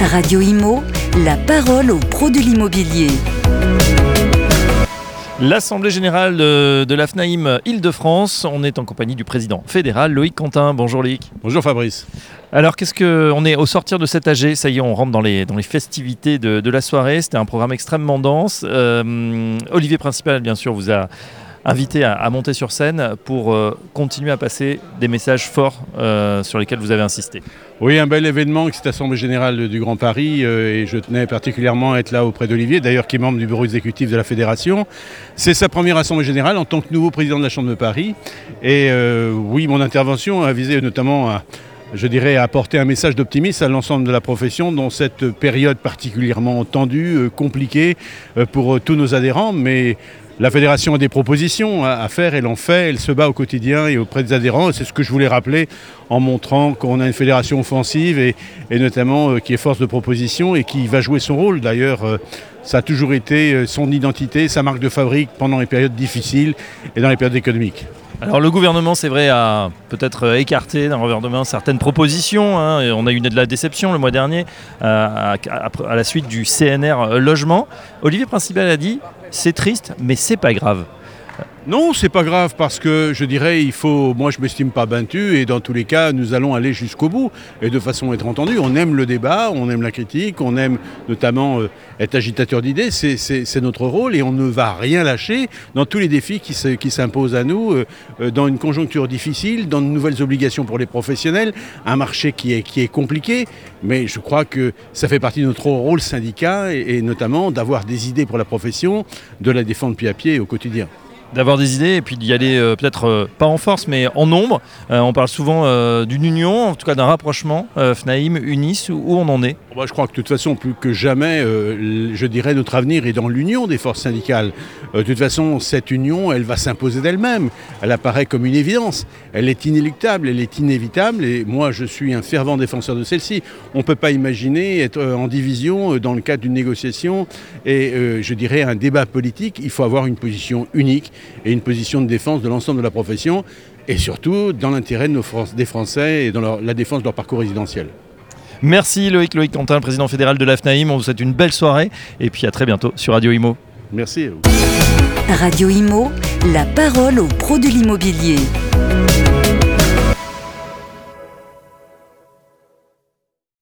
Radio Imo, la parole aux pros de l'immobilier. L'Assemblée générale de, de l'AFNAIM Île-de-France, on est en compagnie du président fédéral Loïc Quentin. Bonjour Loïc. Bonjour Fabrice. Alors qu'est-ce que on est au sortir de cet AG Ça y est, on rentre dans les, dans les festivités de, de la soirée. C'était un programme extrêmement dense. Euh, Olivier Principal, bien sûr, vous a invité à, monter sur scène pour euh, continuer à passer des messages forts euh, sur lesquels vous avez insisté. Oui, un bel événement, cette Assemblée Générale du Grand Paris, euh, et je tenais particulièrement à être là auprès d'Olivier, d'ailleurs qui est membre du bureau exécutif de la Fédération. C'est sa première Assemblée Générale en tant que nouveau président de la Chambre de Paris. Et oui, mon intervention a visé notamment à, je dirais, à apporter un message d'optimisme à l'ensemble de la profession dans cette période particulièrement tendue, compliquée pour tous nos adhérents, mais la fédération a des propositions à faire, elle en fait, elle se bat au quotidien et auprès des adhérents. C'est ce que je voulais rappeler en montrant qu'on a une fédération offensive et, et notamment euh, qui est force de proposition et qui va jouer son rôle. D'ailleurs, euh, ça a toujours été euh, son identité, sa marque de fabrique pendant les périodes difficiles et dans les périodes économiques. Alors le gouvernement, c'est vrai, a peut-être euh, écarté d'un revers de main certaines propositions. hein, on a eu de la déception le mois dernier euh, à la suite du CNR logement. Olivier Principal a dit c'est triste, mais c'est pas grave. Non, c'est pas grave parce que je dirais, il faut. Moi, je m'estime pas battu et dans tous les cas, nous allons aller jusqu'au bout et de façon à être entendu. On aime le débat, on aime la critique, on aime notamment euh, être agitateur d'idées. C'est- notre rôle et on ne va rien lâcher dans tous les défis qui se- qui s'imposent à nous, euh, euh, dans une conjoncture difficile, dans de nouvelles obligations pour les professionnels, un marché qui est, qui est compliqué. Mais je crois que ça fait partie de notre rôle syndicat et notamment d'avoir des idées pour la profession, de la défendre pied à pied au quotidien. D'avoir des idées et puis d'y aller euh, peut-être euh, pas en force, mais en nombre. Euh, on parle souvent d'une union, en tout cas d'un rapprochement. FNAIM, UNIS, où, on en est? Je crois que de toute façon, plus que jamais, je dirais, notre avenir est dans l'union des forces syndicales. De toute façon, cette union, elle va s'imposer d'elle-même. Elle apparaît comme une évidence. Elle est inéluctable, elle est inévitable. Et moi, je suis un fervent défenseur de celle-ci. On ne peut pas imaginer être en division dans le cadre d'une négociation et, je dirais, un débat politique. Il faut avoir une position unique et une position de défense de l'ensemble de la profession. Et surtout, dans l'intérêt de nos Fran- des Français et dans leur- la défense de leur parcours résidentiel. Merci Loïc, Loïc Quentin, président fédéral de l'AFNAIM. On vous souhaite une belle soirée et puis à très bientôt sur Radio Imo. Merci. Radio Imo, la parole aux pros de l'immobilier.